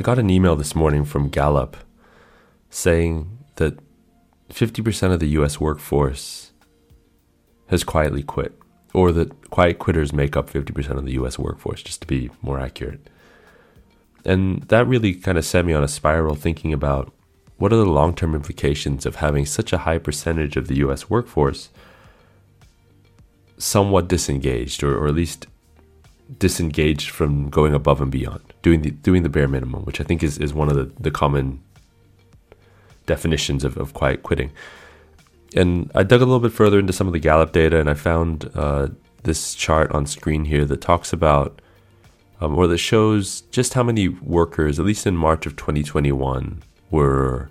I got an email this morning from Gallup saying that 50% of the US workforce has quietly quit, or that quiet quitters make up 50% of the US workforce, just to be more accurate. And that really kind of set me on a spiral thinking about what are the long term implications of having such a high percentage of the US workforce somewhat disengaged, or, or at least disengaged from going above and beyond, doing the doing the bare minimum, which I think is, is one of the, the common definitions of, of quiet quitting. And I dug a little bit further into some of the Gallup data, and I found uh, this chart on screen here that talks about, um, or that shows just how many workers, at least in March of 2021, were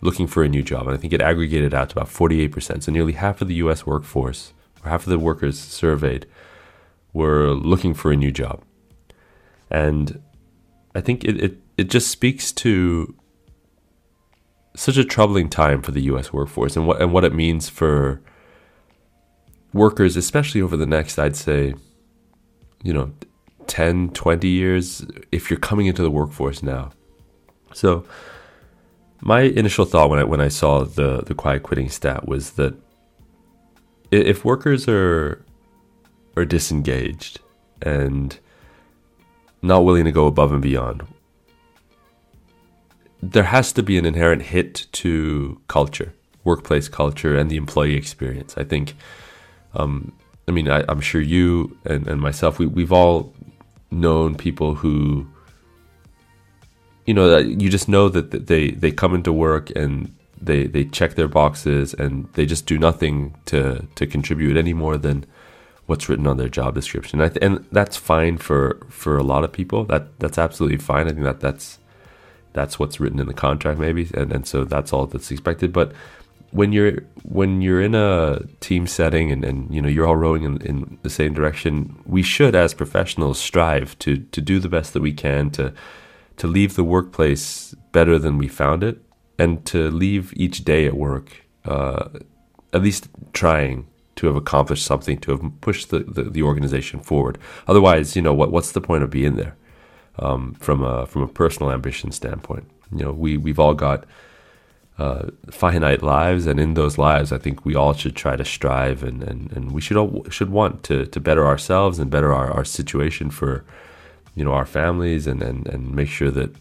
looking for a new job. And I think it aggregated out to about 48%. So nearly half of the US workforce, or half of the workers surveyed, were looking for a new job. And I think it, it, it just speaks to such a troubling time for the US workforce and what and what it means for workers, especially over the next, I'd say, you know, 10, 20 years, if you're coming into the workforce now. So my initial thought when I when I saw the the quiet quitting stat was that if workers are are disengaged and not willing to go above and beyond. There has to be an inherent hit to culture, workplace culture, and the employee experience. I think, um, I mean, I, am sure you and, and myself, we, we've all known people who, you know, you just know that they, they come into work and they, they check their boxes and they just do nothing to, to contribute any more than what's written on their job description. And, th- and that's fine for for a lot of people. That that's absolutely fine. I think that that's that's what's written in the contract maybe, and and so that's all that's expected. But when you're when you're in a team setting and, and you know you're all rowing in, in the same direction, we should as professionals strive to to do the best that we can to to leave the workplace better than we found it, and to leave each day at work uh, at least trying to have accomplished something, to have pushed the, the, the organization forward. Otherwise, you know, what what's the point of being there um, from a from a personal ambition standpoint? You know, we we've all got uh, finite lives, and in those lives, I think we all should try to strive, and, and, and we should all should want to to better ourselves and better our, our situation for you know our families, and, and and make sure that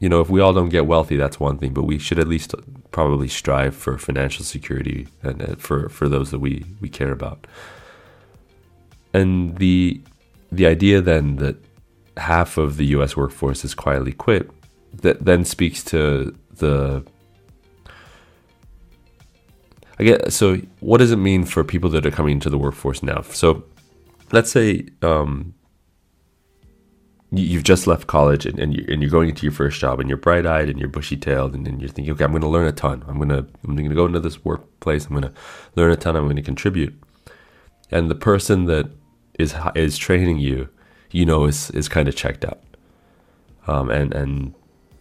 you know, if we all don't get wealthy, that's one thing, but we should at least probably strive for financial security and for, for those that we, we care about. And the the idea then that half of the U.S. workforce is quietly quit, that then speaks to the. I get so. What does it mean for people that are coming into the workforce now? So, let's say um, you've just left college and, and, you're, and you're going into your first job and you're bright eyed and you're bushy tailed and, and, you're thinking, okay, I'm going to learn a ton. I'm going to I'm going to go into this workplace. I'm going to learn a ton. I'm going to contribute. And the person that is is training you, you know, is is kind of checked out. Um, and and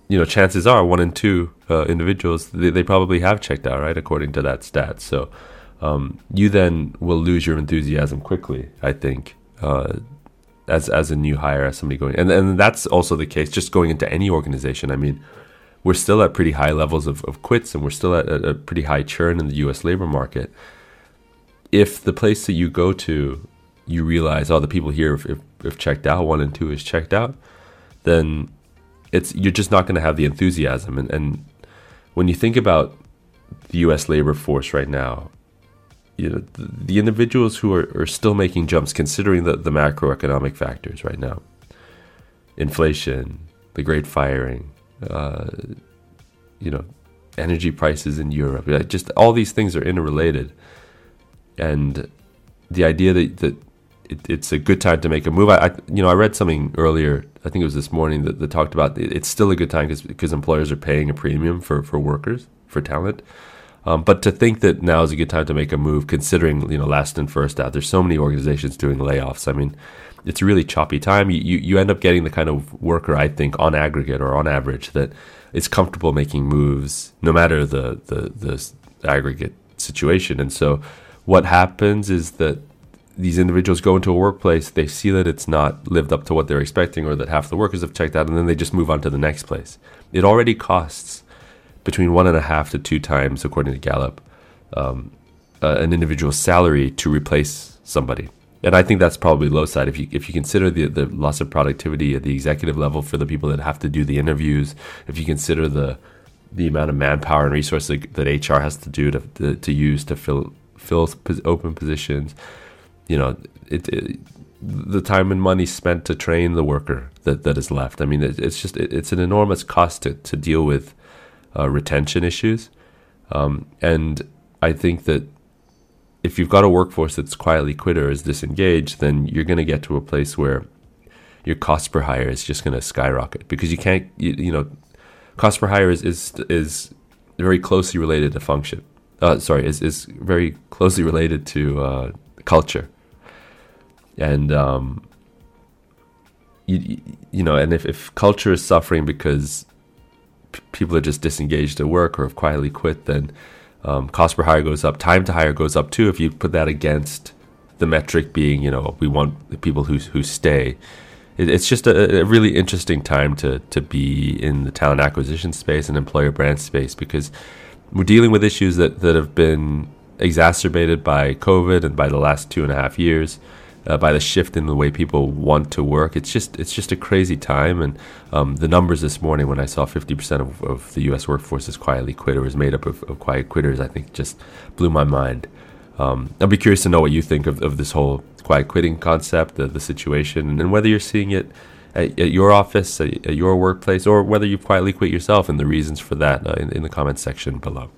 you know, chances are one in two uh, individuals they, they probably have checked out, right, according to that stat. So um, you then will lose your enthusiasm quickly. I think. Uh, as as a new hire, as somebody going, and and that's also the case just going into any organization. I mean, we're still at pretty high levels of, of quits, and we're still at a, a pretty high churn in the U.S. labor market. If the place that you go to, you realize, oh, the people here, if, if, if checked out, one and two is checked out, then it's you're just not going to have the enthusiasm. And, and when you think about the U.S. labor force right now, you know, the, the individuals who are, are still making jumps, considering the, the macroeconomic factors right now, inflation, the great firing, uh, you know, energy prices in Europe, just all these things are interrelated, and the idea that that it, it's a good time to make a move. I, I, you know I read something earlier. I think it was this morning that, that talked about it, it's still a good time because employers are paying a premium for for workers for talent. Um, but to think that now is a good time to make a move, considering you know last and first out, there's so many organizations doing layoffs. I mean, it's a really choppy time. You, you you end up getting the kind of worker I think on aggregate or on average that is comfortable making moves no matter the the the aggregate situation. And so what happens is that these individuals go into a workplace, they see that it's not lived up to what they're expecting, or that half the workers have checked out, and then they just move on to the next place. It already costs between one and a half to two times, according to Gallup, um, uh, an individual's salary to replace somebody. And I think that's probably low side if you if you consider the the loss of productivity at the executive level for the people that have to do the interviews, if you consider the the amount of manpower and resources that HR has to do to to, to use to fill fill open positions, you know, it, it, the time and money spent to train the worker that, that is left. I mean, it, it's just it, it's an enormous cost to, to deal with uh, retention issues, um, and I think that if you've got a workforce that's quietly quit or is disengaged, then you're going to get to a place where your cost per hire is just going to skyrocket because you can't, you, you, know, cost per hire is, is, is very closely related to function. Uh, sorry, is, is very closely related to uh, culture. And, um, you, you know, and if, if culture is suffering because people are just disengaged at work or have quietly quit, then um, cost per hire goes up, time to hire goes up too. If you put that against the metric being, you know, we want people who who stay. It, it's just a, a, really interesting time to to be in the talent acquisition space and employer brand space because we're dealing with issues that that have been exacerbated by COVID and by the last two and a half years uh, by the shift in the way people want to work. It's just it's just a crazy time, and um, the numbers this morning when I saw 50% of, of the U.S. workforce is quietly quit or is made up of, of quiet quitters, I think just blew my mind. Um, I'll be curious to know what you think of, of this whole quiet quitting concept, the, the situation, and whether you're seeing it at, at your office, at, at, your workplace, or whether you've quietly quit yourself, and the reasons for that uh, in, in the comments section below.